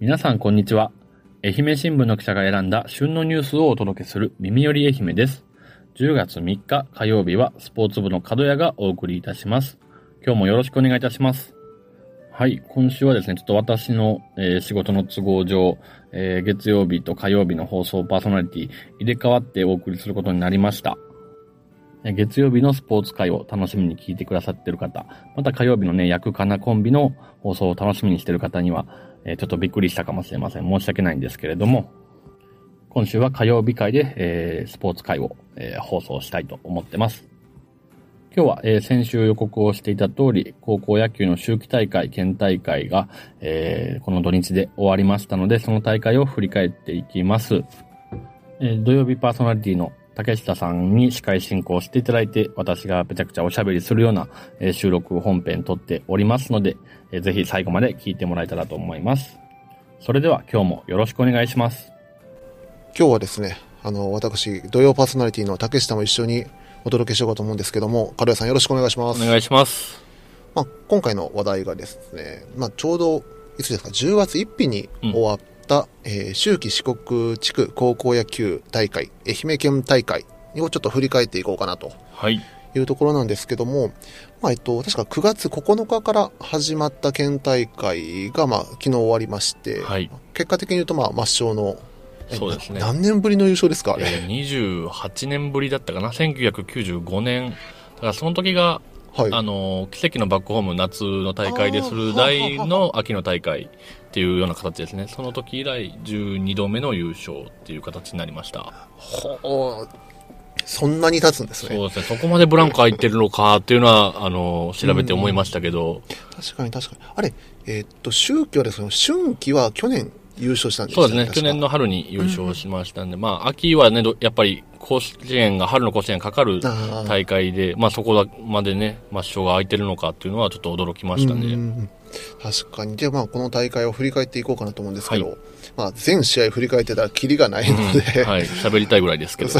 皆さんこんにちは。愛媛新聞の記者が選んだ旬のニュースをお届けする耳より愛媛です。10月3日火曜日はスポーツ部の角谷がお送りいたします。今日もよろしくお願いいたします。はい、今週はですね、ちょっと私の、えー仕事の都合上、えー月曜日と火曜日の放送パーソナリティ入れ替わってお送りすることになりました。月曜日のスポーツ会を楽しみに聞いてくださっている方、また火曜日のね、役かなコンビの放送を楽しみにしている方には、えちょっとびっくりしたかもしれません。申し訳ないんですけれども、今週は火曜日会で、えスポーツ会を、え放送したいと思ってます。今日は、え先週予告をしていた通り、高校野球の秋季大会、県大会が、えこの土日で終わりましたので、その大会を振り返っていきます。え土曜日パーソナリティの竹下さんに司会進行していただいて、私がめちゃくちゃおしゃべりするような、え収録本編撮っておりますので、えーぜひ最後まで聞いてもらえたらと思います。それでは今日もよろしくお願いします。今日はですね、あの、私、土曜パーソナリティの竹下も一緒にお届けしようかと思うんですけども、軽谷さんよろしくお願いします。お願いします。まあ、今回の話題がですね、まあ、ちょうど、いつですか、10月1日に終わった、えー秋季四国地区高校野球大会、愛媛県大会をちょっと振り返っていこうかなとはい。いうところなんですけども、まあ、えっと、確か9月9日から始まった県大会が、まあ、昨日終わりまして、はい結果的に言うと、まあ、抹消の、えそうですねな何年ぶりの優勝ですか？えー28年ぶりだったかな、1995年。だからその時が、はい。あの、奇跡のバックホーム夏の大会でする大の秋の大会っていうような形ですね。その時以来12度目の優勝っていう形になりました。ほうそんなに経つんですね。そうですね。そこまでブランク空いてるのかっていうのは、あの、調べて思いましたけど、確かに確かに。あれ、えーっと、秋季はですね、春季は去年優勝したんですそうですね。去年の春に優勝しましたんで、まあ、秋はね、どやっぱり甲子園が、春の甲子園がかかる大会で、まあそこまでね、抹消が空いてるのかっていうのはちょっと驚きましたうんね。うんうん確かに。で、まあ、この大会を振り返っていこうかなと思うんですけど、はまあ、全試合振り返ってたらキリがないので、はい。喋りたいぐらいですけど。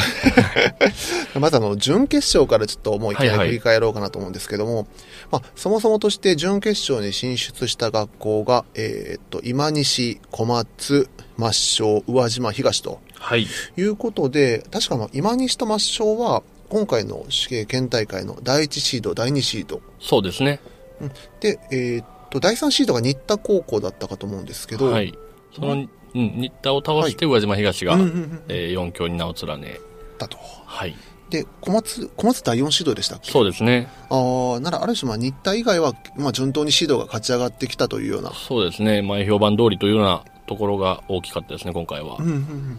まずあの、準決勝からちょっともういきなりはいはい振り返ろうかなと思うんですけども、まあ、そもそもとして準決勝に進出した学校が、えーっと、今西、小松、抹消、宇和島、東と、はい。いうことで、確かあの今西と抹消は、今回の死刑県大会の第1シード、第2シード。そうですね。で、えーっと、第3シードが新田高校だったかと思うんですけど、はい。その、うん、新田を倒して宇和島東が、えー、4強に名を連ね、だと。はい。で、小松、小松第4シードでしたっけ？そうですね。ああ、ならある種、まあ、新田以外は、まあ、順当にシードが勝ち上がってきたというような。そうですね。前評判通りというようなところが大きかったですね、今回は。うんうんうん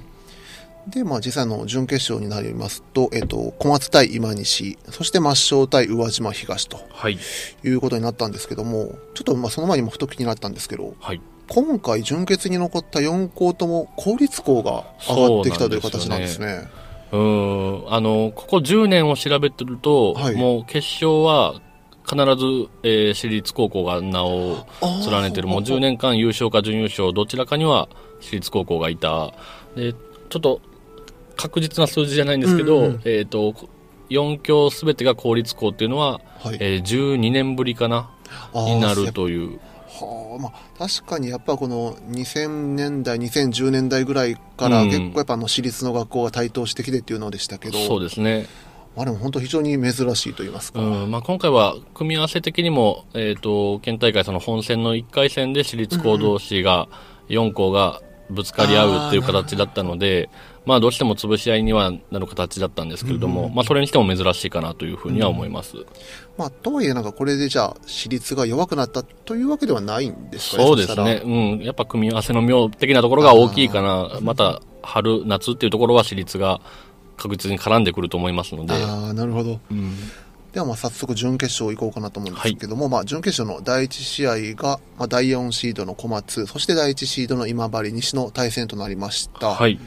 で、まあ、実際の準決勝になりますと、えっ、と、小松対今西、そして抹消対宇和島東とはい。いうことになったんですけども、ちょっとまあその前にもふと気になったんですけど、はい。今回準決に残った4校とも公立校が上がってきたという形なんですね。うーん。あの、ここ10年を調べてると、はいもう決勝は必ず、えー私立高校が名を連ねてる。もう10年間優勝か準優勝、どちらかには私立高校がいた。で、ちょっと確実な数字じゃないんですけど、うんうんえっ、と、4強すべてが公立校っていうのは、はい。えー12年ぶりかな、になるという。はあ、まあ、確かにやっぱこの2000年代、2010年代ぐらいからうん結構やっぱあの私立の学校が台頭してきてっていうのでしたけど、そうですね。まあでも本当非常に珍しいと言いますか。うんまあ、今回は組み合わせ的にも、えー、と県大会その本戦の1回戦で私立校同士が4校がぶつかり合うっていう形だったので、まあ、どうしても潰し合いにはなる形だったんですけれども、まあ、それにしても珍しいかなというふうには思います。まあ、とはいえなんかこれでじゃあ私立が弱くなったというわけではないんですかね。そうですね、うん、やっぱ組み合わせの妙的なところが大きいかな、また春、夏っていうところは私立が確実に絡んでくると思いますので、ああ、なるほど。うん。ではまあ早速準決勝行こうかなと思うんですけども、まあ準決勝の第1試合が、まあ、第4シードの小松、そして第1シードの今治西の対戦となりました。はい、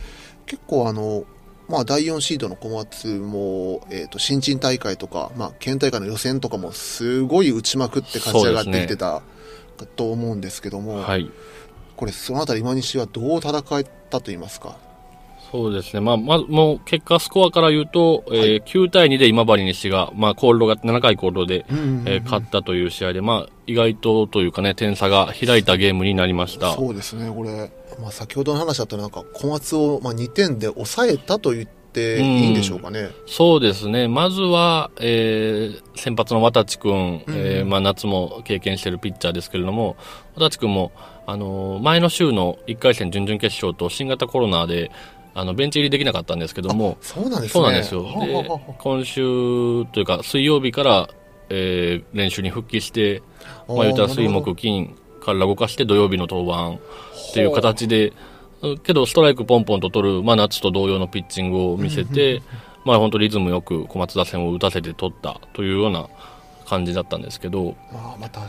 結構あの、まあ第4シードの小松も、えっ、と、新人大会とか、まあ県大会の予選とかもすごい打ちまくって勝ち上がってきてた、と思うんですけども、はい、これそのあたり今西はどう戦えたと言いますか？そうですね。まあ、まず、もう結果スコアから言うと、えー9対2で今治西が、まあ、コールドが、7回コールドで、うんうんうんえー勝ったという試合で、まあ、意外とというかね、点差が開いたゲームになりました。そうですね、これ、まあ、先ほどの話だとなんか小松を、まあ、2点で抑えたと言っていいんでしょうかね。そうですね。まずは、えー先発の渡地君、えーまあ、夏も経験しているピッチャーですけれども、渡地君も、あのー前の週の1回戦準々決勝と新型コロナで、あの、ベンチ入りできなかったんですけども、そうなんですね。そうなんですよ。ではあ、今週というか、水曜日から、えー練習に復帰して、まあ、言うたら水木金から動かして土曜日の登板っていう形で、けどストライクポンポンと取る、まあ、夏と同様のピッチングを見せて、まあ、本当リズムよく小松打線を打たせて取ったというような感じだったんですけど、ああ、まあ確かに。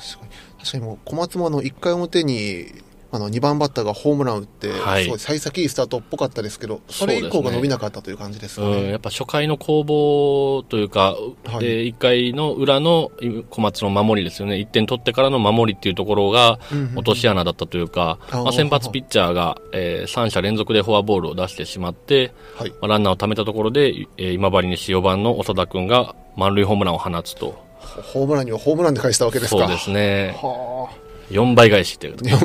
確かにもう小松もあの1回表に、あの2番バッターがホームラン打って、はい。すごい幸先いいスタートっぽかったですけど、それ以降が伸びなかったという感じですかうん、ね。やっぱ初回の攻防というか、はい。で1回の裏の小松の守りですよね、1点取ってからの守りっていうところが落とし穴だったというか、あー。まあ、先発ピッチャーが、え3者連続でフォアボールを出してしまって、はい。まあランナーを貯めたところで、えー今治西4番の長田君が満塁ホームランを放つと、ホームランにはホームランで返したわけですか。そうですね、は4倍返しっていうあ。4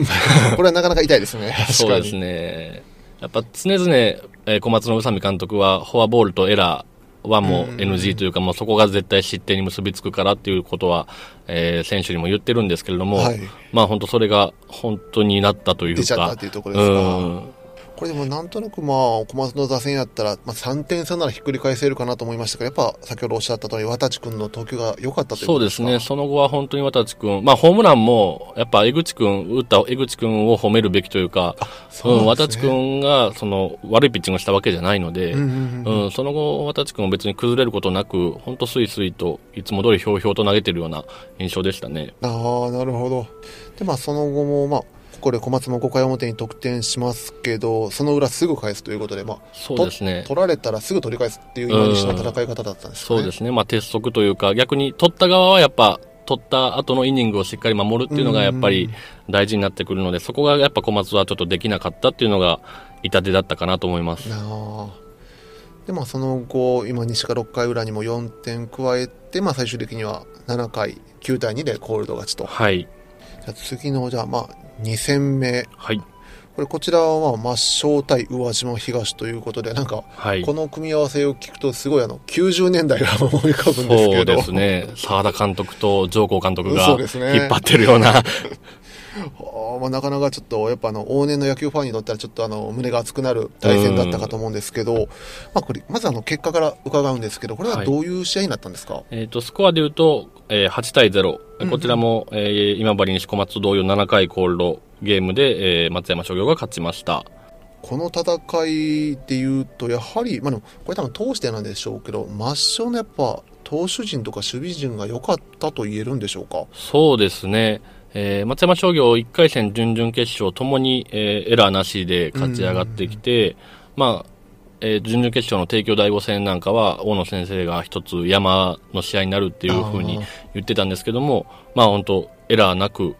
倍。これはなかなか痛いですね。そうですね。やっぱ常々、えー小松の宇佐美監督は、フォアボールとエラーはもううん NG というか、もうそこが絶対失点に結びつくからっていうことは、えー選手にも言ってるんですけれども、はいまあ本当それが本当になったというか。出ちゃったっていうところですかうんこれでもなんとなくまあ、小松の打線やったら、まあ3点差ならひっくり返せるかなと思いましたけど、やっぱ先ほどおっしゃった通り、渡地君の投球が良かったということですか？そうですね。その後は本当に渡地君、まあホームランも、やっぱ江口君、打った江口君を褒めるべきというか、そううん、渡地君が、その、悪いピッチングをしたわけじゃないので、うんうんうんうん、その後、渡地君も別に崩れることなく、本当スイスイと、いつも通りひょうひょうと投げてるような印象でしたね。ああ、なるほど。で、まあ、その後も、まあ、ここで小松も5回表に得点しますけど、その裏すぐ返すということで、まあ、そうですねと。取られたらすぐ取り返すっていう今西の戦い方だったんですかね。そうですね。まあ、鉄則というか、逆に取った側はやっぱ、取った後のイニングをしっかり守るっていうのがやっぱり大事になってくるので、そこがやっぱ小松はちょっとできなかったっていうのが痛手だったかなと思います。で、まあ、その後、今西が6回裏にも4点加えて、まあ、最終的には7回、9対2でコールド勝ちと。はい。じゃあ次の、じゃあ、まあ、2戦目。はい。これ、こちらは、まあ、抹消対宇和島東ということで、なんか、はい。この組み合わせを聞くと、すごいあの、90年代が思い浮かぶんですそうけど。ですね。澤田監督と上皇監督が そうですね引っ張ってるような。あーまあ、なかなかちょっと、やっぱあの、往年の野球ファンにとったらちょっとあの、胸が熱くなる対戦だったかと思うんですけど、まあこれ、まずあの、結果から伺うんですけど、これはどういう試合になったんですか、えっ、と、スコアで言うと、えー8対0。うんうんこちらも、えー今治西小松同様7回コールドゲームで、えー松山商業が勝ちました。この戦いで言うと、やはり、まあでも、これ多分通してなんでしょうけど、抹消のやっぱ、投手陣とか守備陣が良かったと言えるんでしょうか？そうですね。えー松山商業1回戦、準々決勝ともに、えーエラーなしで勝ち上がってきて、まあ、えー準々決勝の帝京第五戦なんかは、大野先生が一つ山の試合になるっていうふうに言ってたんですけども、まあ本当エラーなく、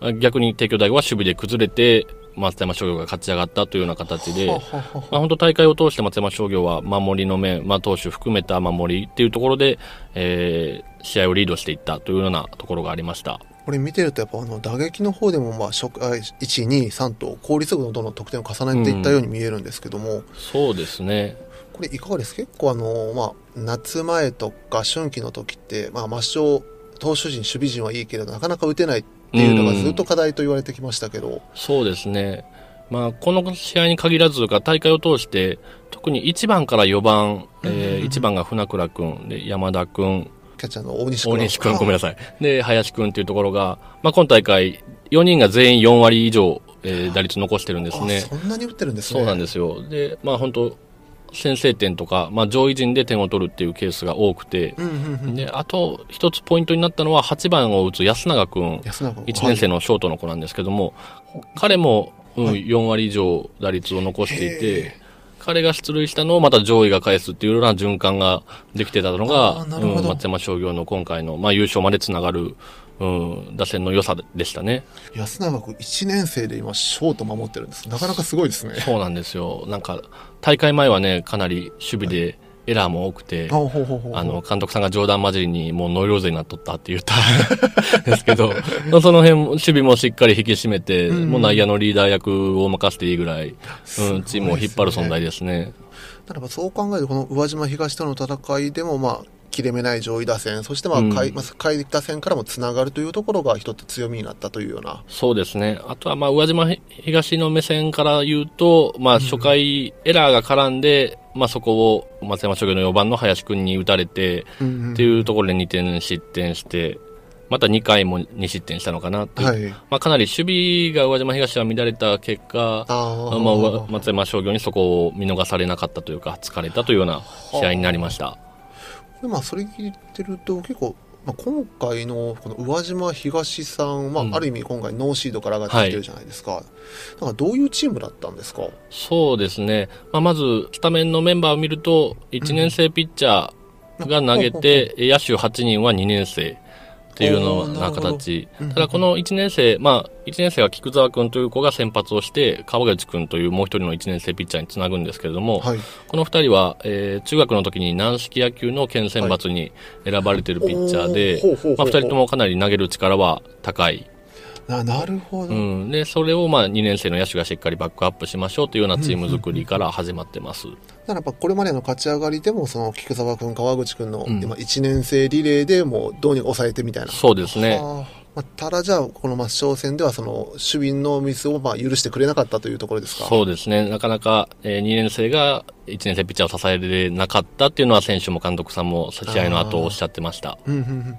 あ逆に帝京第五は守備で崩れて、松山商業が勝ち上がったというような形で、まあ、本当大会を通して松山商業は守りの面、まあ、投手含めた守りっていうところで、えー試合をリードしていったというようなところがありました。これ見てると、やっぱあの、打撃の方でも、まあ、初回1、2、3と、効率よくどんどん得点を重ねていったように見えるんですけども、そうですね。これいかがです結構あの、まあ、夏前とか春季の時って、まあ、抹消、投手陣、守備陣はいいけれど、なかなか打てないっていうのがずっと課題と言われてきましたけど、そうですね。まあ、この試合に限らずか、大会を通して、特に1番から4番、えー、1番が船倉君、で、山田君、キャッチャーの大西君。大西君、ごめんなさい。で、林君っていうところが、まあ、今大会、4人が全員4割以上、えー打率残してるんですね。あそんなに打ってるんですね。そうなんですよ。で、まあ本当先制点とか、まあ上位陣で点を取るっていうケースが多くて、うんうんうん。で、あと一つポイントになったのは8番を打つ安永君、安永君。1年生のショートの子なんですけども、彼も、うんはい。4割以上打率を残していて、彼が出塁したのをまた上位が返すっていうような循環ができてたのあが、うん松山商業の今回の、まあ、優勝までつながるうん、打線の良さでしたね。安永君1年生で今ショート守ってるんですなかなかすごいですねそうなんですよ。なんか、大会前はね、かなり守備でエラーも多くて、あの、監督さんが冗談交じりにもうノイローゼになっとったって言ったん ですけど、その辺も、守備もしっかり引き締めて、うんもう内野のリーダー役を任せていいぐらい、うん、チームを引っ張る存在ですね。ただまあそう考えるとこの宇和島東との戦いでもまあ切れ目ない上位打線そしてまあうん下位,、まあ、下位打線からもつながるというところが一つ強みになったというようなそうですね。あとは、まあ、宇和島東の目線から言うと、まあ、初回エラーが絡んで、まあ、そこを松山商業の4番の林くんに打たれて、っていうところで2点失点して、また2回も2失点したのかなっていう。はいまあ、かなり守備が宇和島東は乱れた結果、あーまあ、松山商業にそこを見逃されなかったというか、疲れたというような試合になりました。でまあそれ聞いてると結構、まあ、今回のこの宇和島東さんは、うん。ある意味今回ノーシードから上がってきてるじゃないですか、だからどういうチームだったんですか？そうですね。まあ、まず、スタメンのメンバーを見ると、1年生ピッチャーが投げて、野手8人は2年生っていうような形。うんただ、この1年生、まあ、1年生は菊沢君という子が先発をして、川口君というもう一人の1年生ピッチャーにつなぐんですけれども、はいこの2人は、えー中学の時に軟式野球の県選抜に選ばれているピッチャーで、まあ、2人ともかなり投げる力は高い。ななるほど、うん、で、それをまあ2年生の野手がしっかりバックアップしましょうというようなチーム作りから始まってます。だからやっぱこれまでの勝ち上がりでもその菊沢君川口君のうん。今1年生リレーでもうどうにか抑えてみたいな、そうですね。はあ。まあ、ただじゃあこの抹消戦ではその守備のミスをまあ許してくれなかったというところですか？そうですね。なかなか、え2年生が1年生ピッチャーを支えれなかったっていうのは選手も監督さんも試合の後おっしゃってました。うんうんうん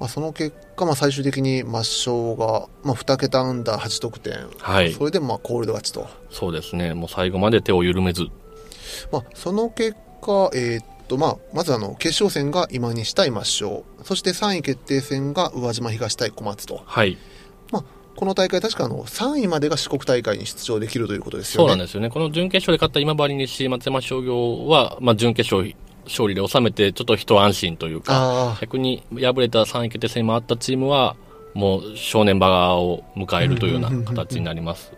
まあ、その結果、まあ、最終的に抹消が、まあ、2桁アンダー8得点、はいそれでまあコールド勝ちと、そうですね。もう最後まで手を緩めず。まあ、その結果、えーっとまあ、まずあの決勝戦が今西対抹消そして3位決定戦が宇和島東対小松と、はい。まあ、この大会確かあの3位までが四国大会に出場できるということですよね。そうなんですよね。この準決勝で勝った今治西松山商業は、まあ、準決勝勝利で収めて、ちょっと一安心というか、あ逆に敗れた3位決定戦に回ったチームは、もう正念場を迎えるというような形になります。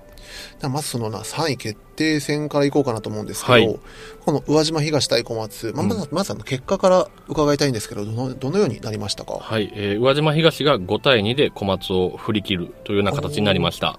あ、まずそのな3位決定戦からいこうかなと思うんですけど、はい。この宇和島東対小松、まあ、まずまずあの結果から伺いたいんですけど、どのどのようになりましたか？はい、えー宇和島東が5対2で小松を振り切るというような形になりました。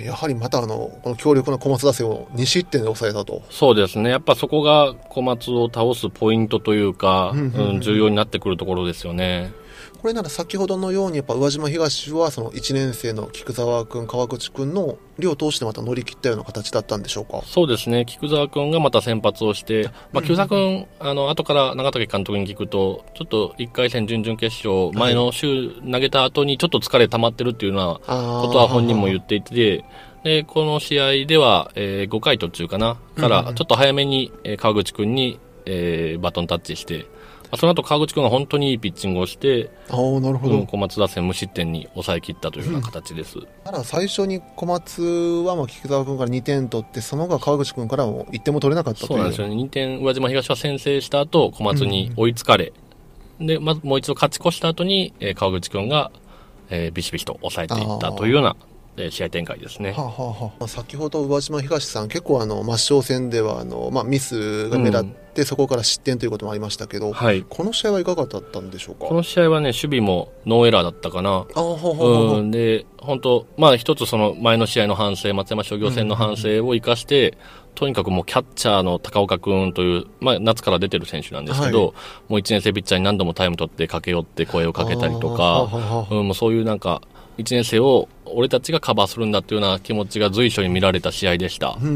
やはりまたあの、この強力な小松打線を2失点で抑えたと。そうですね。やっぱそこが小松を倒すポイントというか、うんうんうんうん重要になってくるところですよね。これなら先ほどのように、やっぱ宇和島東は、その1年生の菊沢君、川口君の両投手でまた乗り切ったような形だったんでしょうか？そうですね。菊沢君がまた先発をして、まあ、菊沢君、あの、後から長竹監督に聞くと、ちょっと1回戦、準々決勝、前の週投げた後にちょっと疲れ溜まってるっていうようなあことは本人も言っていて、で、この試合では、えー5回途中かな、から、ちょっと早めに、えー川口君に、えーバトンタッチして、まあその後川口君が本当にいいピッチングをして、ああ、なるほど。うん、小松打線無失点に抑え切ったというような形です。ただ最初に小松はまあ菊沢君から2点取って、その後は川口君からも1点も取れなかったという。そうなんですよね。2点、宇和島東は先制した後、小松に追いつかれ、で、まずもう一度勝ち越した後に、えー川口君が、えービシビシと抑えていったというような、えー試合展開ですね。はあはあ先ほど宇和島東さん結構あの抹消戦ではあの、まあ、ミスが目立って、そこから失点ということもありましたけど、はい。この試合はいかがだったんでしょうか？この試合はね、守備もノーエラーだったかな。ああほうほうほうほううん、で、本当まあ一つその前の試合の反省、松山商業戦の反省を生かして、とにかくもうキャッチャーの高岡君という、まあ夏から出てる選手なんですけど、はい。もう1年生ピッチャーに何度もタイム取って駆け寄って声をかけたりとか、うん、もうそういうなんか、1年生を俺たちがカバーするんだっていうような気持ちが随所に見られた試合でした。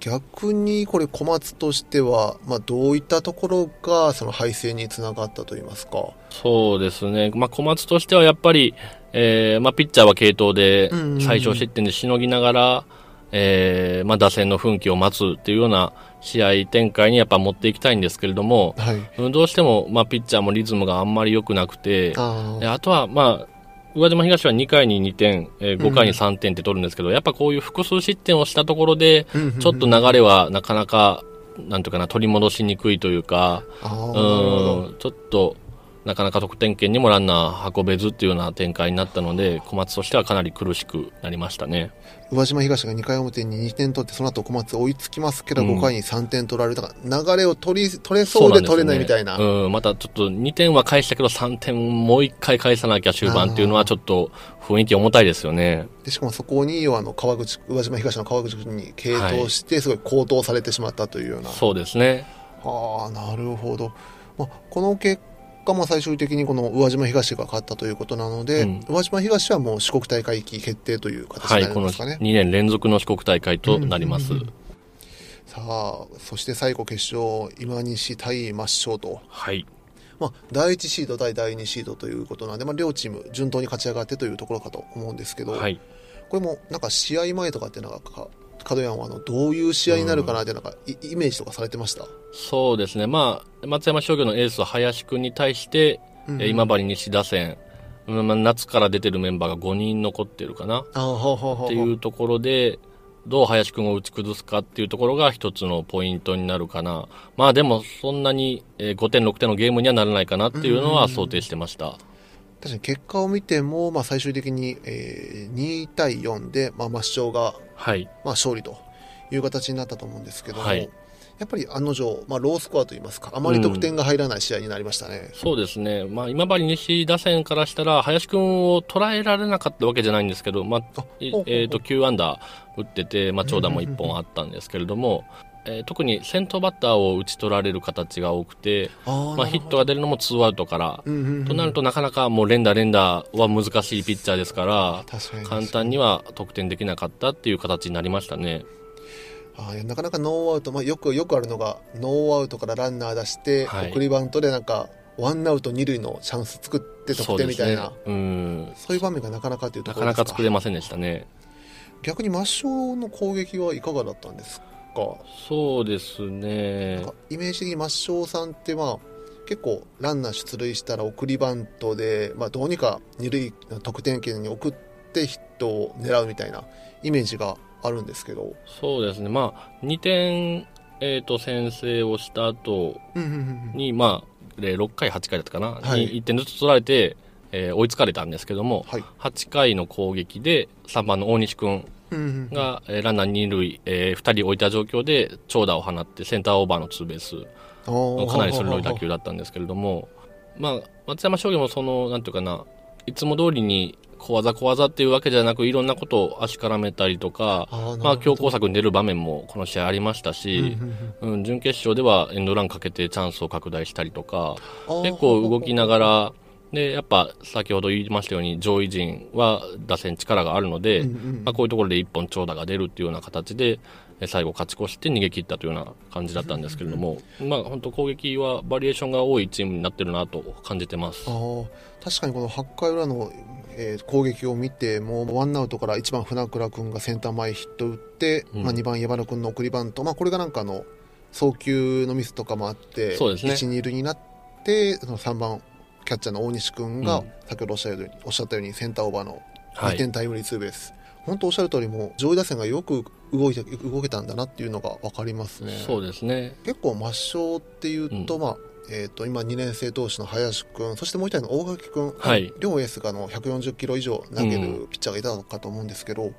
逆にこれ小松としては、まあ、どういったところがその敗戦につながったといいますか？そうですね。まあ、小松としてはやっぱり、えー、まあ、ピッチャーは継投で最小失点でしのぎながら、えー、まあ、打線の奮起を待つっていうような試合展開にやっぱ持っていきたいんですけれども、はい。うんどうしても、まあ、ピッチャーもリズムがあんまり良くなくて、あであとは、まあ、宇和島東は2回に2点、えー5回に3点って取るんですけど、やっぱこういう複数失点をしたところで、うんうんうんちょっと流れはなかなか、なんとかな、取り戻しにくいというか、うん、ちょっと、なかなか得点圏にもランナー運べずっていうような展開になったので、小松としてはかなり苦しくなりましたね。宇和島東が2回表に2点取って、その後小松追いつきますけど、5回に3点取られたから、流れを取り、取れそうで取れないみたいな。うね、うん、またちょっと2点は返したけど、3点もう1回返さなきゃ終盤っていうのはちょっと雰囲気重たいですよね。でしかもそこに、あの、川口、宇和島東の川口君に継投して、すごい高騰されてしまったというような。はい、そうですね。はあ、なるほど。まあ、この結果、まあ、最終的にこの宇和島東が勝ったということなので、うん、宇和島東はもう四国大会行き決定という形になりますかね。はい、この2年連続の四国大会となります。さあ、そして最後決勝、今西対抹消と。はい。まあ、第1シード対第2シードということなんで、まあ、両チーム順当に勝ち上がってというところかと思うんですけど、はい、これもなんか試合前とかってなんか角山はあのどういう試合になるかなってなん。かイメージとかされてました？そうですね、まあ、松山商業のエース林君に対して、うん、今治西打線、まあ、夏から出てるメンバーが5人残ってるかな。っていうところでどう林君を打ち崩すかっていうところが一つのポイントになるかな。まあでもそんなに5点6点のゲームにはならないかなっていうのは想定してました。確かに結果を見ても、まあ、最終的に、えー、2対4で、まあ、抹消が、はい。まあ、勝利という形になったと思うんですけども、はい、やっぱり案の定、まあ、ロースコアといいますか、あまり得点が入らない試合になりましたね、うん、そうですね、まあ、今治西打線からしたら、林君を捉えられなかったわけじゃないんですけど、まあえー、と9アンダー打ってて、まあ、長打も1本あったんですけれども、えー、特に先頭バッターを打ち取られる形が多くてまあ、ヒットが出るのもツーアウトから、うんうんうん、となるとなかなかもう連打連打は難しいピッチャーですから簡単には得点できなかったっていう形になりましたね。あなかなかノーアウト、まあ、よくよくあるのがノーアウトからランナー出して、はい、送りバントでなんかワンアウト二塁のチャンス作って得点みたいな。そう、ね,、ん、そういう場面がなかなかというところなかなか作れませんでしたね。逆に松商の攻撃はいかがだったんですか。そうですね。イメージ的に松商さんってまあ結構ランナー出塁したら送りバントで、まあ、どうにか二塁得点圏に送ってヒットを狙うみたいなイメージがあるんですけど。そうですね。まあ2点、えーと、先制をした後に、まあ6回8回だったかな、はい、に1点ずつ取られて、えー、追いつかれたんですけども、はい、8回の攻撃で3番の大西君が、えランナー二塁、えー、2人置いた状況で長打を放ってセンターオーバーのツーベースかなり鋭い打球だったんですけれども、まあ、松山商業もそのなんていうかないつも通りに小技小技っていうわけじゃなくいろんなことを足絡めたりとかまあ、強攻策に出る場面もこの試合ありましたし、うん、準決勝ではエンドランかけてチャンスを拡大したりとか結構動きながらで、やっぱ先ほど言いましたように上位陣は打線力があるので、うんうん、まあ、こういうところで一本長打が出るっていうような形で、最後勝ち越して逃げ切ったというような感じだったんですけれども、うんうん、まあ本当攻撃はバリエーションが多いチームになってるなと感じてます。確かにこの8回裏の、えー、攻撃を見てもワンアウトから1番船倉君がセンター前ヒット打って、うん、まあ、2番山田君の送りバント、まあ、これがなんかの送球のミスとかもあってそうです、ね、1、2塁になってその3番キャッチャーの大西君が、先ほどおっしゃったようにおっしゃったようにセンターオーバーの2点タイムリーツーベース、はい、本当おっしゃる通りも上位打線がよく動いて動けたんだなっていうのが分かりますね。そうですね。結構抹消っていうと、うん、まあえーと、今2年生投手の林君そしてもう一人の大垣君、はい、両エースがの140キロ以上投げるピッチャーがいたのかと思うんですけど、うん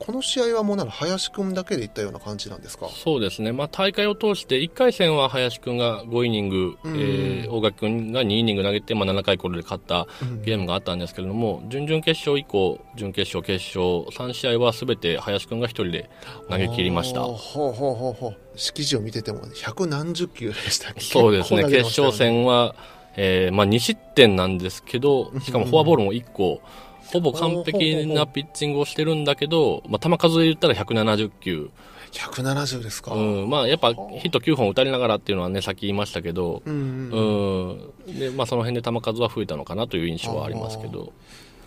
この試合はもうなら林君だけでいったような感じなんですか？そうですね、まあ、大会を通して1回戦は林君が5イニング、うん、えー、大垣君が2イニング投げて、まあ、7回これで勝ったゲームがあったんですけれども、うん、準々決勝以降準決勝、決勝3試合はすべて林君が1人で投げ切りました。ほうほうほうほう。式辞を見てても百何十球でしたそうですね、ね、決勝戦は、えーまあ、2失点なんですけどしかもフォアボールも1個。ほぼ完璧なピッチングをしてるんだけど、まあ、球数で言ったら170球。170ですか。うん。まあ、やっぱヒット9本打たれながらっていうのはね、さっき言いましたけど、うん、うん、で、まあ、その辺で球数は増えたのかなという印象はありますけど。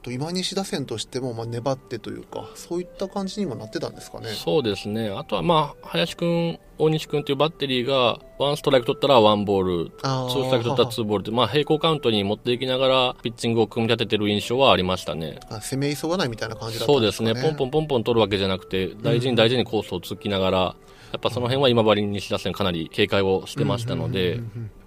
と今西打線としてもまあ粘ってというかそういった感じにもなってたんですかね。そうですね。あとはまあ林君大西君というバッテリーがワンストライク取ったらワンボールツーストライク取ったらツーボールってまあ平行カウントに持っていきながらピッチングを組み立ててる印象はありましたね。攻め急がないみたいな感じだったんですか、ね、そうですね。ポンポンポンポン取るわけじゃなくて大事に大事にコースを突きながら、やっぱその辺は今治西打線かなり警戒をしてましたので、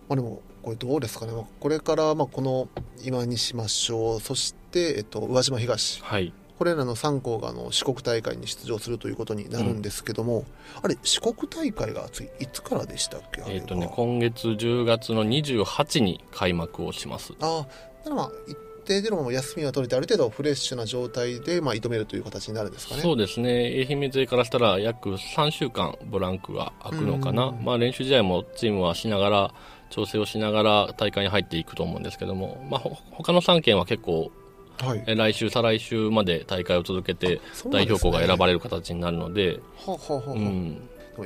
まあでも、これどうですかね。まあこれから、まあこの今にしましょう。そして、えっと、宇和島東。はい。これらの3校があの四国大会に出場するということになるんですけども、あれ、四国大会が次、いつからでしたっけ？えっ、とね、今月10月の28に開幕をします。ああ、まあ、一定での休みは取れて、ある程度フレッシュな状態で、まあ、挑めるという形になるんですかね。そうですね、愛媛勢からしたら約3週間ブランクが空くのかな、うんまあ、練習試合もチームはしながら、調整をしながら大会に入っていくと思うんですけども、まあ、ほ他の3県は結構、はい。え来週、再来週まで大会を続けて、代表校が選ばれる形になるので、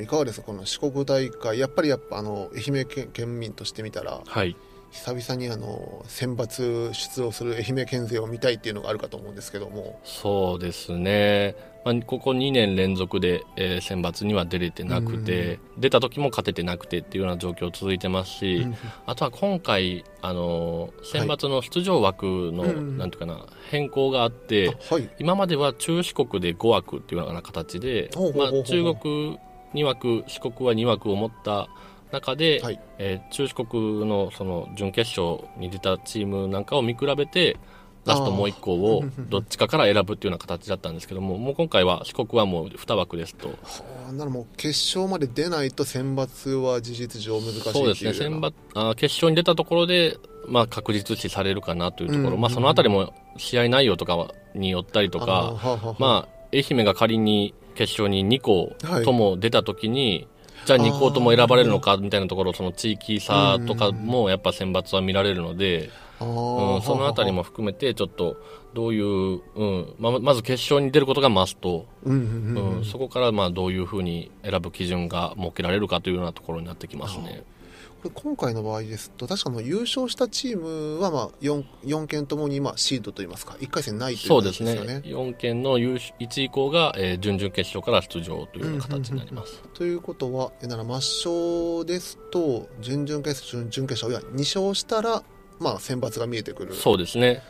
いかがですかこの四国大会。やっぱりやっぱあの愛媛県県民として見たらはい、久々にあの選抜出場する愛媛県勢を見たいっていうのがあるかと思うんですけども。そうですね、まあ、ここ2年連続で、えー選抜には出れてなくて、出た時も勝ててなくてっていうような状況続いてますし、うん。あとは今回、あのー選抜の出場枠の、うん。なんていうかな、変更があって、あはい。今までは中四国で5枠っていうような形でまあ、中国2枠、四国は2枠を持った中で、はい。えー中四国のその準決勝に出たチームなんかを見比べて、ラストもう1個をどっちかから選ぶっていうような形だったんですけども、もう今回は四国はもう2枠ですと。はあならもう決勝まで出ないと選抜は事実上難しいそうですね、選抜あ決勝に出たところで、まあ、確実視されるかなというところ、うんまあ、そのあたりも試合内容とかによったりとか、あまあ、愛媛が仮に決勝に2校はいとも出たときに、じゃあ2校とも選ばれるのかみたいなところ、その地域差とかもやっぱ選抜は見られるので、あうん、そのあたりも含めて、ちょっとどういう、うんまあ、まず決勝に出ることがマスト、そこからまあどういうふうに選ぶ基準が設けられるかというようなところになってきますね。今回の場合ですと確かあの優勝したチームはまあ 4, 4件ともにまあシードといいますか1回戦ないというそうですね形ですよね。4県の優勝1位以降が、えー準々決勝から出場という形になります。ということはえなら抹消ですと準々決勝準々決勝いや2勝したらまあ選抜が見えてくるそうですね。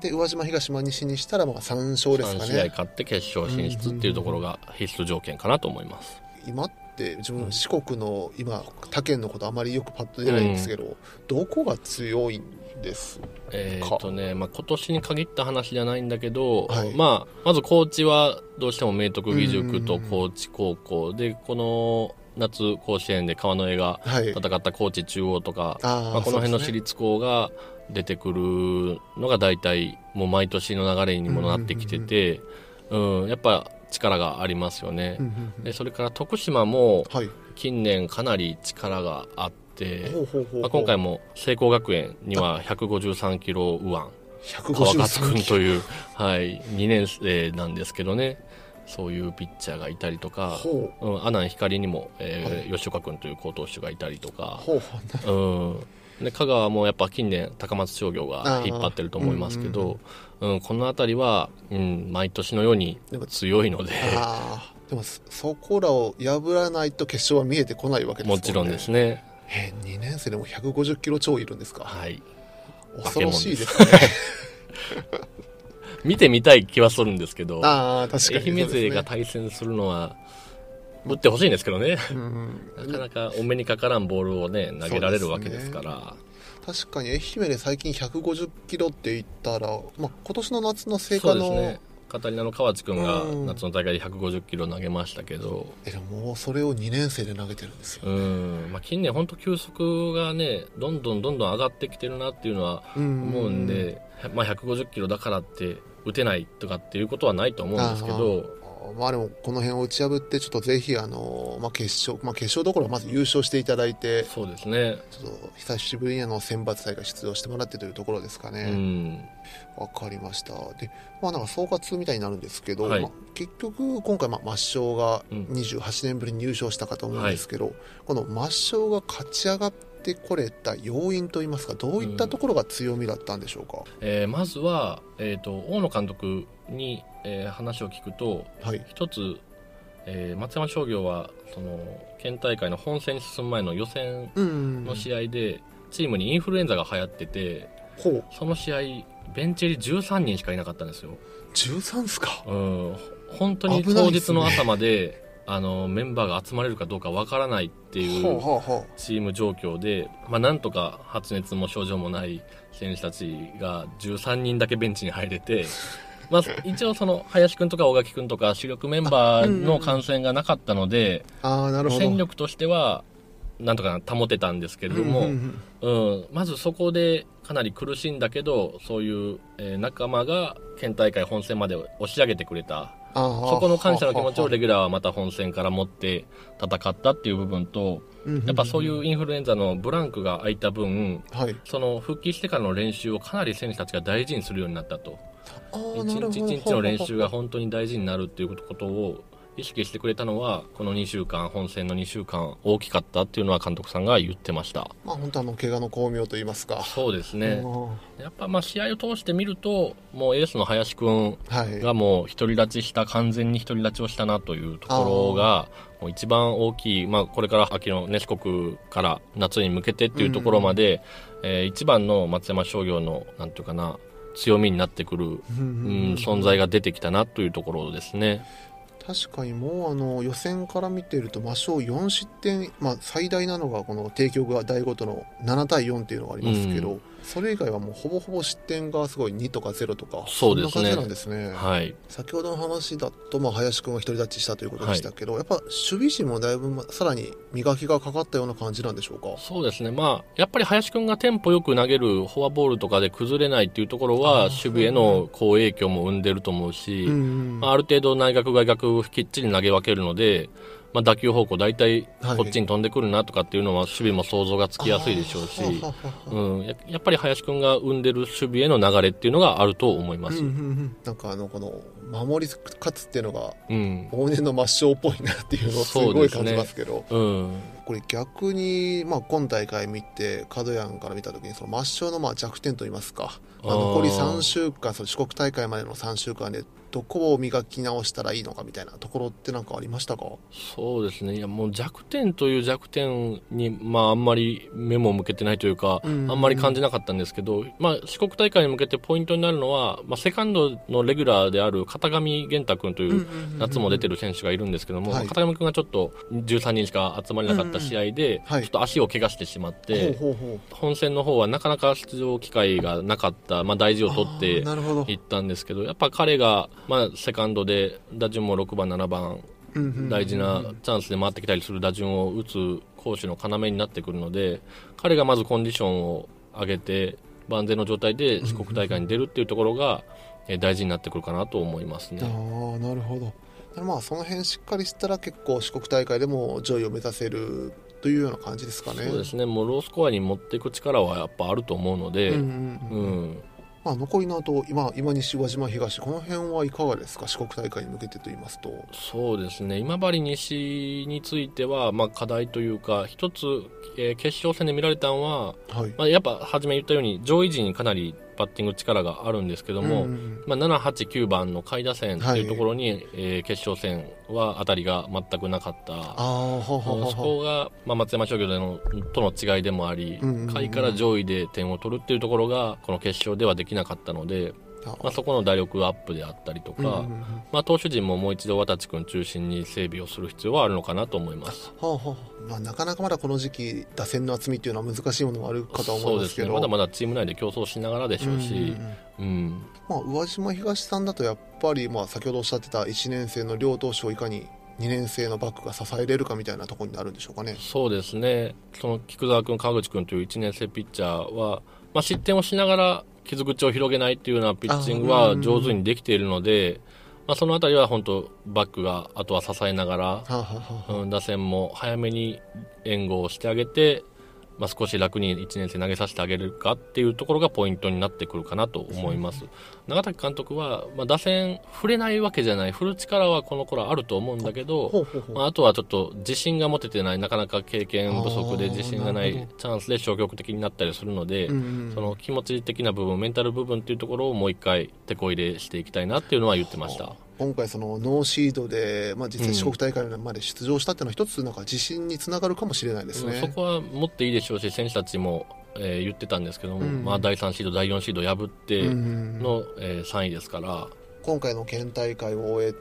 で宇和島東島西にしたらまあ3勝です3か試合ね勝って決勝進出っていうところが必須条件かなと思います。今って自分四国の今他県のことあまりよくパッと出ないんですけど、どこが強いんですえーっとね、まあ、今年に限った話じゃないんだけど、はい。まあ、まず高知はどうしても明徳義塾とうん。高知高校で、この夏甲子園で川之江がはい。戦った高知中央とか、あーまあ、この辺の私立校が出てくるのが大体もう毎年の流れにもなってきてて、うんやっぱ力がありますよね。でそれから徳島もはい。近年かなり力があって、まあ、今回も聖光学園には153キロ右腕川勝153君という、はい、2年生なんですけどね。そういうピッチャーがいたりとか、ほう。うん、阿南光にも、えーはい。吉岡君という好投手がいたりとか、ほう。ほうん、で香川もやっぱ近年高松商業が引っ張ってると思いますけど、うんこの辺りは、うん、毎年のように強いので。でもそそこらを破らないと決勝は見えてこないわけですもんね。もちろんですね。え2年生でも150キロ超いるんですか？はい。恐ろしいですね。見てみたい気はするんですけど、ああ確かに愛媛勢が対戦するのは、打ってほしいんですけどね、うん。なかなかお目にかからんボールをね、投げられるわけですから、確かに愛媛で最近150キロって言ったら、まあ、今年の夏の成そう果の、ですね、カタリナの河内君がうん。夏の大会で150キロ投げましたけど、えでももうそれを2年生で投げてるんですよ、うん。まあ、近年、本当、球速がね、どんどんどんどん上がってきてるなっていうのはうん。思うんで、まあ、150キロだからって打てないとかっていうことはないと思うんですけど、まあでもこの辺を打ち破ってちょっとぜひあの、まあ、決勝、まあ、決勝どころはまず優勝していただいてそうですね、ちょっと久しぶりにあの選抜大会出場してもらってというところですかうねん、わ、かりました。でまあなんか総括みたいになるんですけど、はい。まあ結局今回まあ抹消がうん。28年ぶりに優勝したかと思うんですけど、この抹消が勝ち上がってこれた要因といいますかどういったところが強みだったんでしょうか、えーまずは、えー、と大野監督に、えー話を聞くと、はい。一つ、えー松山商業はその県大会の本戦に進む前の予選うんの試合で、チームにインフルエンザが流行っててその試合ベンチ入り13人しかいなかったんですよ、13っすか？うん、本当に当日の朝まであのメンバーが集まれるかどうかわからないっていほうチーム状況で、まあ、なんとか発熱も症状もない選手たちが13人だけベンチに入れて、まあ、一応その林君とか大垣君とか主力メンバーの感染がなかったので、う。ああ、なるほど。戦力としてはなんとか保てたんですけれども、うんまずそこでかなり苦しいんだけどそういう、えー仲間が県大会本戦まで押し上げてくれたそこの感謝の気持ちをはレギュラーはまた本戦から持って戦ったっていう部分とやっぱそういうインフルエンザのブランクが空いた分。その復帰してからの練習をかなり選手たちが大事にするようになったと一日一日の練習が本当に大事になるっていうことを意識してくれたのはこの2週間本戦の2週間大きかったっていうのは監督さんが言ってました。まあ本当あの、怪我の巧妙と言いますか。そうですね。あやっぱまあ試合を通して見るともうエースの林君。がもう独り立ちした完全に独り立ちをしたなというところがもう一番大きい、まあ、これから秋の、ね、四国から夏に向けてっていうところまで、えー一番の松山商業のなんていうかな強みになってくる、存在が出てきたなというところですね。確かにもうあの予選から見てると、真正4失点、まあ、最大なのがこの帝京が第5との7対4っていうのがありますけど、うそれ以外はもうほぼほぼ失点がすごい2とか0とか、そうですね。んなんですね。はい、先ほどの話だと、まあ、林君が独り立ちしたということでしたけど、やっぱ守備陣もだいぶまさらに磨きがかかったような感じなんでしょうか？そうですね、まあ、やっぱり林君がテンポよく投げるフォアボールとかで崩れないっていうところは、守備への好影響も生んでると思うし、うんうんまあ、ある程度内角外角きっちり投げ分けるので、まあ、打球方向大体はい。こっちに飛んでくるなとかっていうのは守備も想像がつきやすいでしょうし、うん、ややっぱり林君が生んでる守備への流れっていうのがあると思います。うんうんうんなんかあのこの守り勝つっていうのがうん。往年の抹消っぽいなっていうのをすごい感じますけど。うん。これ逆に、まあ、今大会見て角谷から見た時にその抹消のまあ弱点といいますか、残り3週間その四国大会までの3週間でどこを磨き直したらいいのかみたいなところって何かありましたか？そうですね。いやもう弱点という弱点に、まあ、あんまり目も向けてないというか、うん。あんまり感じなかったんですけど、まあ、四国大会に向けてポイントになるのは、まあ、セカンドのレギュラーである片上源太君という夏も出てる選手がいるんですけども、はい。片上君がちょっと13人しか集まれなかった試合で、はい。ちょっと足を怪我してしまって、本戦の方はなかなか出場機会がなかった、まあ、大事を取っあていったんですけどやっぱ彼が、まあ、セカンドで打順も6番、7番大事なチャンスで回ってきたりする打順を打つ攻守の要になってくるので彼がまずコンディションを上げて万全の状態で四国大会に出るっていうところがえー大事になってくるかなと思いますあね。あなるほど。まあその辺しっかりしたら結構四国大会でも上位を目指せるというような感じですかね。そうですね。もうロースコアに持っていく力はやっぱあると思うので、うんううんうん。んまあ、残りの後今今西宇和島東この辺はいかがですか？四国大会に向けてと言いますと。そうですね。今治西については、まあ、課題というか一つ、えー決勝戦で見られたのは、はい。まあ、やっぱ初め言ったように上位陣にかなりバッティング力があるんですけども、うんうんまあ、7、8、9番の下位打線というところに、えー決勝戦は当たりが全くなかった。そこが、まあ、松山商業でのとの違いでもあり、うん下位から上位で点を取るっていうところがこの決勝ではできなかったので、あまあ、そこの打力アップであったりとか、うんうんうんまあ、投手陣ももう一度渡地君中心に整備をする必要はあるのかなと思います。はあはあまあ、なかなかまだこの時期打線の厚みっていうのは難しいものがあるかとは思そですけど。まだまだチーム内で競争しながらでしょうし、うんうんうんうん。まあ、宇和島東さんだとやっぱり、まあ、先ほどおっしゃってた1年生の両投手をいかに2年生のバックが支えれるかみたいなところになるんでしょうかね。そうですね、その菊沢君、川口君という1年生ピッチャーは、まあ、失点をしながら傷口を広げないっていうようなピッチングは上手にできているので、まあ、そのあたりは本当、バックがあとは支えながら、打線も早めに援護をしてあげて、まあ、少し楽に1年生投げさせてあげるかっていうところがポイントになってくるかなと思います。長崎監督は、まあ、打線振れないわけじゃない、振る力はこの頃あると思うんだけど、まあ、あとはちょっと自信が持ててない、なかなか経験不足で自信がなないチャンスで消極的になったりするので、その気持ち的な部分、メンタル部分っていうところをもう一回、手こ入れしていきたいなっていうのは言ってました。今回そのノーシードで、まあ、実際四国大会まで出場したっていうのは一つなんか自信につながるかもしれないですね。うんそこは持っていいでしょうし、選手たちも、えー言ってたんですけども、うん。まあ、第3シード、第4シード破ってうんうんの、えー3位ですから、今回の県大会を終え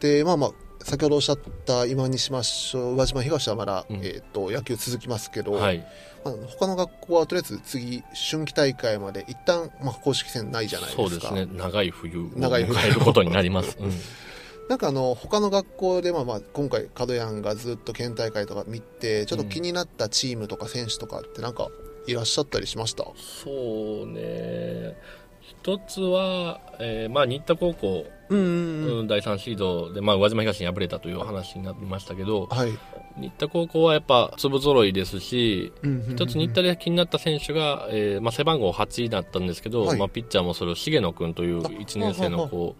て、まあまあ、先ほどおっしゃった今にしましょう、宇和島東はまだ、うんえっ、と、野球続きますけど、はい。まあ、他の学校はとりあえず次、春季大会まで一旦、まあ、公式戦ないじゃないですか。そうですね。長い冬を長い冬迎えることになります。うん なんかあの、他の学校で、まあまあ、今回、角ヤンがずっと県大会とか見て、ちょっと気になったチームとか選手とかってなんか、いらっしゃったりしました？そうね。一つは、えーまあ、新田高校、うんうんうん。第3シードで、まあ、宇和島東に敗れたという話になりましたけど、はい。新田高校はやっぱ粒揃いですし、一一つ新田で気になった選手が、えーまあ、背番号8だったんですけど、はい。まあ、ピッチャーもそれを重野君というあ1年生のは子、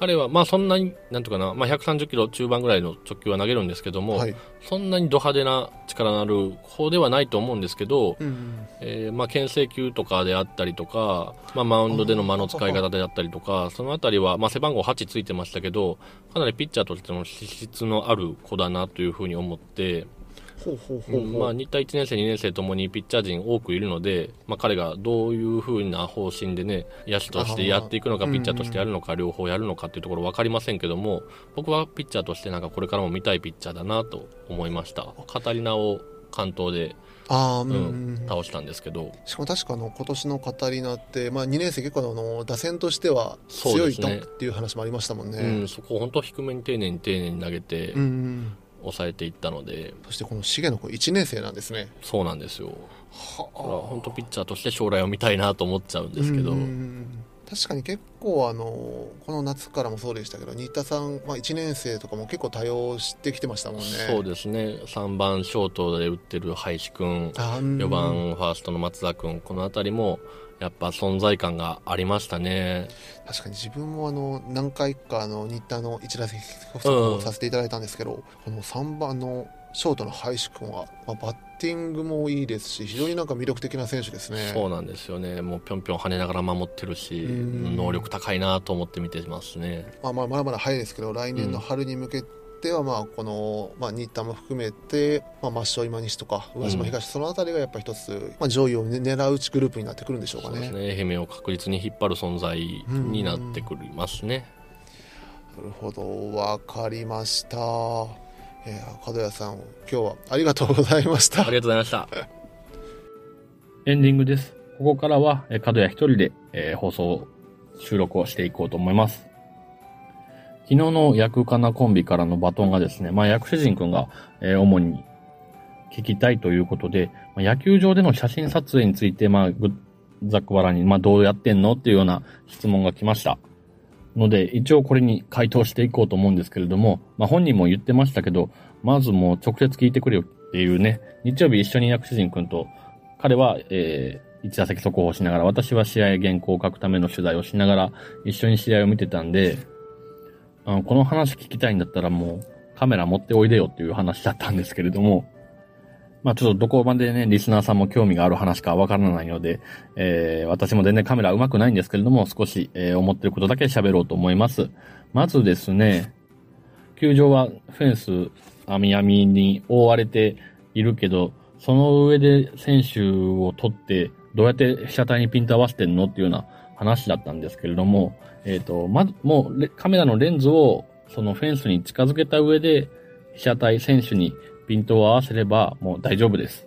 彼は、まあ、そんなに、なんとかな、まあ、130キロ中盤ぐらいの直球は投げるんですけども、はい。そんなにド派手な力のある方ではないと思うんですけど、うんうんえーまあ、牽制球とかであったりとか、まあ、マウンドでの間の使い方であったりとか、そのあたりは、まあ、背番号8ついてましたけど、かなりピッチャーとしての資質のある子だなというふうに思って。まあ、新田1年生、2年生ともにピッチャー陣多くいるので、まあ、彼がどういうふうな方針でね、野手としてやっていくのか、ピッチャーとしてやるのか、両方やるのかっていうところ分かりませんけども、僕はピッチャーとしてなんかこれからも見たいピッチャーだなと思いました。カタリナを関東で、ああ、うんううん。ん、倒したんですけど、しかも確かあの今年のカタリナって、まあ、2年生結構あの打線としては強いとっていう話もありましたもんうねん、。そこを本当低めに丁寧に丁寧に投げてうんうん抑えていったので、そしてこの重野君1年生なんですね。そうなんですよ。はだから本当ピッチャーとして将来を見たいなと思っちゃうんですけど、確かに結構あのこの夏からもそうでしたけど新田さん、まあ、1年生とかも結構多用してきてましたもんね。そうですね。3番ショートで打ってる林くん、あうん4番ファーストの松田君、このあたりもやっぱ存在感がありましたね。確かに自分もあの何回かあの新田の一打席をさせていただいたんですけど、この3番のショートの林君は、まあ、バッティングもいいですし非常になんか魅力的な選手ですね。そうなんですよね。もうぴょんぴょん跳ねながら守ってるし、うん能力高いなと思って見てますね。まあ、まあまだまだ早いですけど来年の春に向けては、まあこの、まあ、新田も含めて、まあ、抹消今西とか宇和島東、そのあたりがやっぱ一つ、まあ、上位を、ね、狙うちグループになってくるんでしょうかね。そうですね。愛媛を確実に引っ張る存在になってくりますね。なるほどわかりました。えー、角谷さん今日はありがとうございました。ありがとうございました。エンディングです。ここからは、えー角谷一人で、えー放送、収録をしていこうと思います。昨日の役かなコンビからのバトンがですね、まあ、役主人くんが、えー主に聞きたいということで、まあ、野球場での写真撮影について、まあ、ぐざっくばらんに、まあ、どうやってんのっていうような質問が来ました。ので、一応これに回答していこうと思うんですけれども、まあ、本人も言ってましたけど、まずもう直接聞いてくれよっていうね、日曜日一緒に役主人くんと彼は、えー、一打席速報しながら、私は試合原稿を書くための取材をしながら、一緒に試合を見てたんで、あのこの話聞きたいんだったらもうカメラ持っておいでよっていう話だったんですけれども、まあちょっとどこまでね、リスナーさんも興味がある話かわからないので、えー、私も全然カメラ上手くないんですけれども、少し、えー、思ってることだけ喋ろうと思います。まずですね、球場はフェンス、網網に覆われているけど、その上で選手を取って、どうやって被写体にピント合わせてんのっていうような話だったんですけれども、えっ、と、まず、もうカメラのレンズをそのフェンスに近づけた上で、被写体選手にピントを合わせればもう大丈夫です。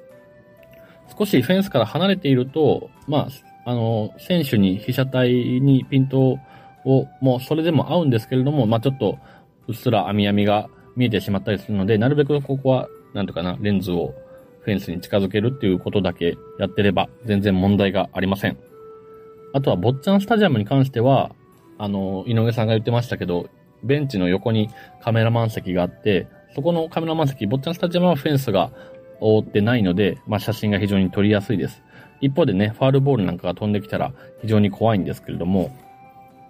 少しフェンスから離れていると、まあ、あの、選手に被写体にピントを、もうそれでも合うんですけれども、まあちょっと、うっすら網網が見えてしまったりするので、なるべくここは、なんとかな、レンズをフェンスに近づけるっていうことだけやってれば、全然問題がありません。あとは、坊ちゃんスタジアムに関しては、あの、井上さんが言ってましたけど、ベンチの横にカメラマン席があって、そこのカメラマン席、坊ちゃんスタジアムはフェンスが覆ってないので、まあ写真が非常に撮りやすいです。一方でね、ファールボールなんかが飛んできたら非常に怖いんですけれども、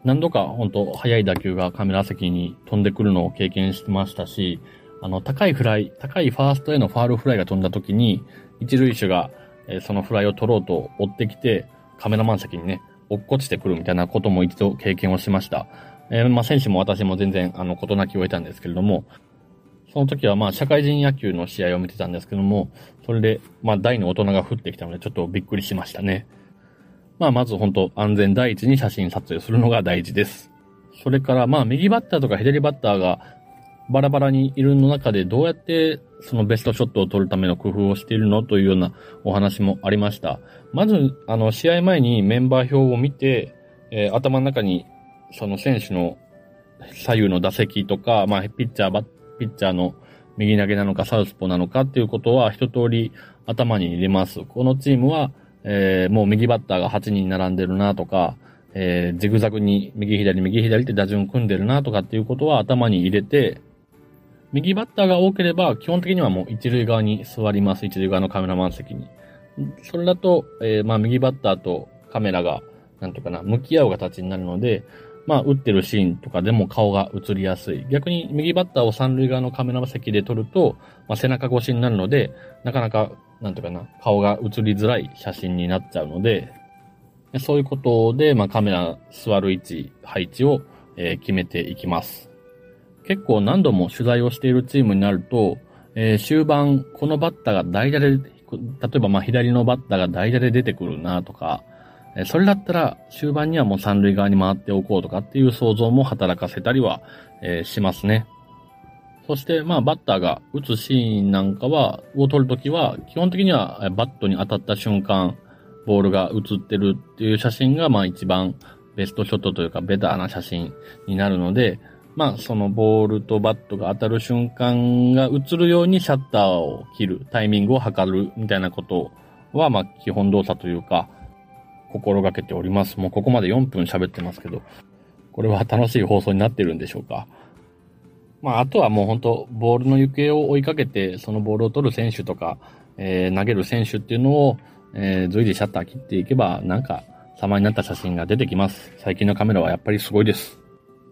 何度か本当速い打球がカメラ席に飛んでくるのを経験してましたし、あの、高いフライ、高いファーストへのファールフライが飛んだ時に、一塁手が、えそのフライを取ろうと追ってきて、カメラマン席にね、落っこちてくるみたいなことも一度経験をしました。えーまあ、選手も私も全然、あの、事なきを得たんですけれども、その時はまあ、社会人野球の試合を見てたんですけども、それで、まあ、大の大人が降ってきたので、ちょっとびっくりしましたね。まあ、まず本当安全第一に写真撮影するのが大事です。それから、まあ、右バッターとか左バッターが、バラバラにいるの中でどうやってそのベストショットを取るための工夫をしているのというようなお話もありました。まず、あの、試合前にメンバー表を見て、えー、頭の中にその選手の左右の打席とか、まあ、ピッチャー、バッピッチャーの右投げなのかサウスポなのかっていうことは一通り頭に入れます。このチームは、えー、もう右バッターが8人並んでるなとか、えー、ジグザグに右左右左って打順組んでるなとかっていうことは頭に入れて、右バッターが多ければ基本的にはもう一塁側に座ります。一塁側のカメラマン席に。それだと、えー、まあ右バッターとカメラが、なんとかな、向き合う形になるので、まあ、打ってるシーンとかでも顔が映りやすい。逆に右バッターを三塁側のカメラ席で撮ると、まあ、背中越しになるので、なかなか、なんとかな、顔が映りづらい写真になっちゃうので、そういうことで、まあ、カメラ座る位置、配置を、えー、決めていきます。結構何度も取材をしているチームになると、えー、終盤、このバッターが代打で、例えばまあ左のバッターが代打で出てくるなとか、それだったら終盤にはもう三塁側に回っておこうとかっていう想像も働かせたりは、え、しますね。そして、まあ、バッターが打つシーンなんかは、を撮るときは、基本的にはバットに当たった瞬間、ボールが映ってるっていう写真が、まあ一番ベストショットというかベターな写真になるので、まあそのボールとバットが当たる瞬間が映るようにシャッターを切る、タイミングを測るみたいなことは、まあ基本動作というか、心がけております。もうここまで4分喋ってますけど、これは楽しい放送になってるんでしょうか？まあ、あとはもう本当、ボールの行方を追いかけて、そのボールを取る選手とか、えー、投げる選手っていうのを、えー、随時シャッター切っていけば、なんか、様になった写真が出てきます。最近のカメラはやっぱりすごいです。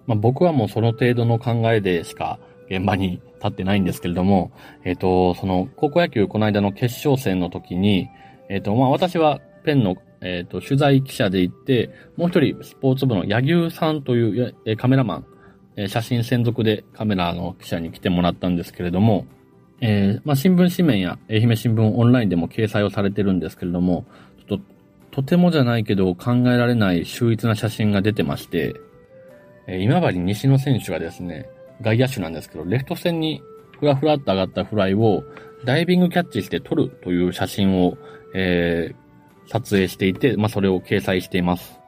まあ、僕はもうその程度の考えでしか現場に立ってないんですけれども、えっ、ー、と、その、高校野球この間の決勝戦の時に、えっ、ー、と、まあ、私はペンの、えっ、ー、と、取材記者で行って、もう一人スポーツ部の柳生さんという、えカメラマン、え写真専属でカメラの記者に来てもらったんですけれども、えー、まあ、新聞紙面や愛媛新聞オンラインでも掲載をされてるんですけれども、ちょっと、とてもじゃないけど考えられない秀逸な写真が出てまして、えー、今治西野選手がですね、外野手なんですけど、レフト線にふらふらっと上がったフライをダイビングキャッチして撮るという写真を、えー、撮影していて、まあ、それを掲載しています。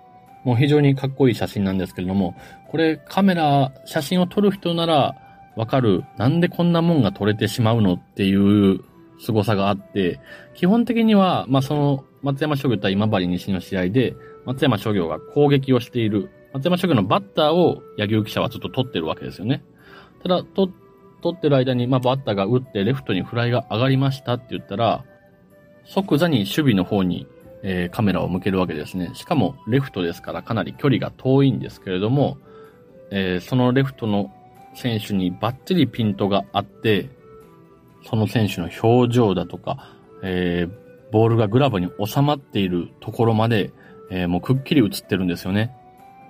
もう非常にかっこいい写真なんですけれども、これカメラ、写真を撮る人なら、わかる、なんでこんなもんが取れてしまうのっていう凄さがあって、基本的には、まあ、その、松山商業対今治西の試合で、松山商業が攻撃をしている、松山商業のバッターを柳生記者はちょっと取ってるわけですよね。ただ、と、取ってる間に、まあ、バッターが打ってレフトにフライが上がりましたって言ったら、即座に守備の方に、えー、カメラを向けるわけですね。しかも、レフトですからかなり距離が遠いんですけれども、えー、そのレフトの選手にバッチリピントがあって、その選手の表情だとか、えー、ボールがグラブに収まっているところまで、えー、もうくっきり映ってるんですよね。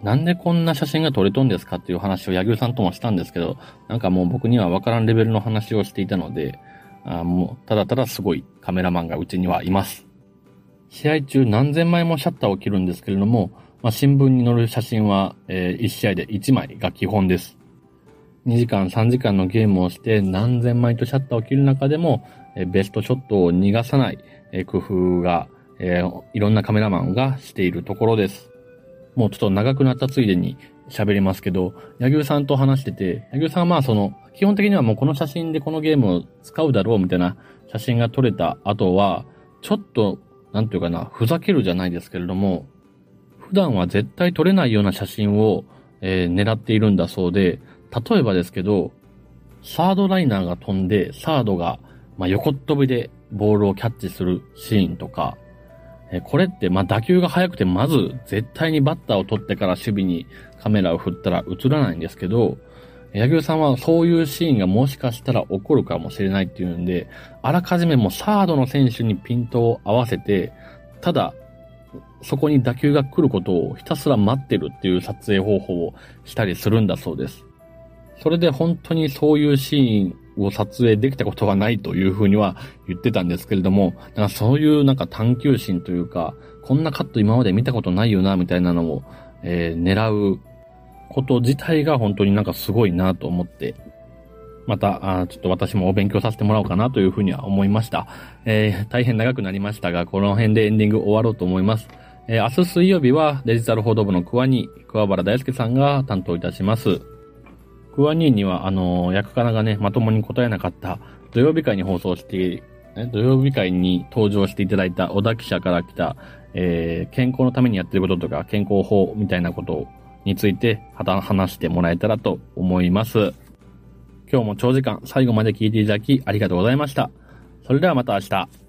なんでこんな写真が撮れとんですかっていう話を柳生さんともしたんですけど、なんかもう僕にはわからんレベルの話をしていたので、あもうただただすごいカメラマンがうちにはいます。試合中何千枚もシャッターを切るんですけれども、まあ、新聞に載る写真は、えー、1試合で1枚が基本です。2時間、3時間のゲームをして何千枚とシャッターを切る中でも、えベストショットを逃がさない、え工夫が、えー、いろんなカメラマンがしているところです。もうちょっと長くなったついでに喋りますけど、柳生さんと話してて、柳生さんはまあその、基本的にはもうこの写真でこのゲームを使うだろうみたいな写真が撮れた後は、ちょっと、なんていうかな、ふざけるじゃないですけれども、普段は絶対撮れないような写真を、えー、狙っているんだそうで、例えばですけど、サードライナーが飛んで、サードが、まあ、横っ飛びでボールをキャッチするシーンとか、えこれって、まあ、打球が速くて、まず絶対にバッターを取ってから守備にカメラを振ったら映らないんですけど、野球さんはそういうシーンがもしかしたら起こるかもしれないっていうんで、あらかじめもサードの選手にピントを合わせて、ただ、そこに打球が来ることをひたすら待ってるっていう撮影方法をしたりするんだそうです。それで本当にそういうシーンを撮影できたことがないというふうには言ってたんですけれども、なんかそういうなんか探求心というか、こんなカット今まで見たことないよな、みたいなのを、えー、狙うこと自体が本当になんかすごいなと思って、また、あちょっと私もお勉強させてもらおうかなというふうには思いました。えー、大変長くなりましたが、この辺でエンディング終わろうと思います。えー、明日水曜日はデジタル報道部のクワニー、桑原大輔さんが担当いたします。クワニーには、あのー、役かながね、まともに答えなかった土曜日会に放送して、土曜日会に登場していただいた小田記者から来た、えー、健康のためにやってることとか健康法みたいなことをについて話してもらえたらと思います。今日も長時間最後まで聞いていただきありがとうございました。それではまた明日。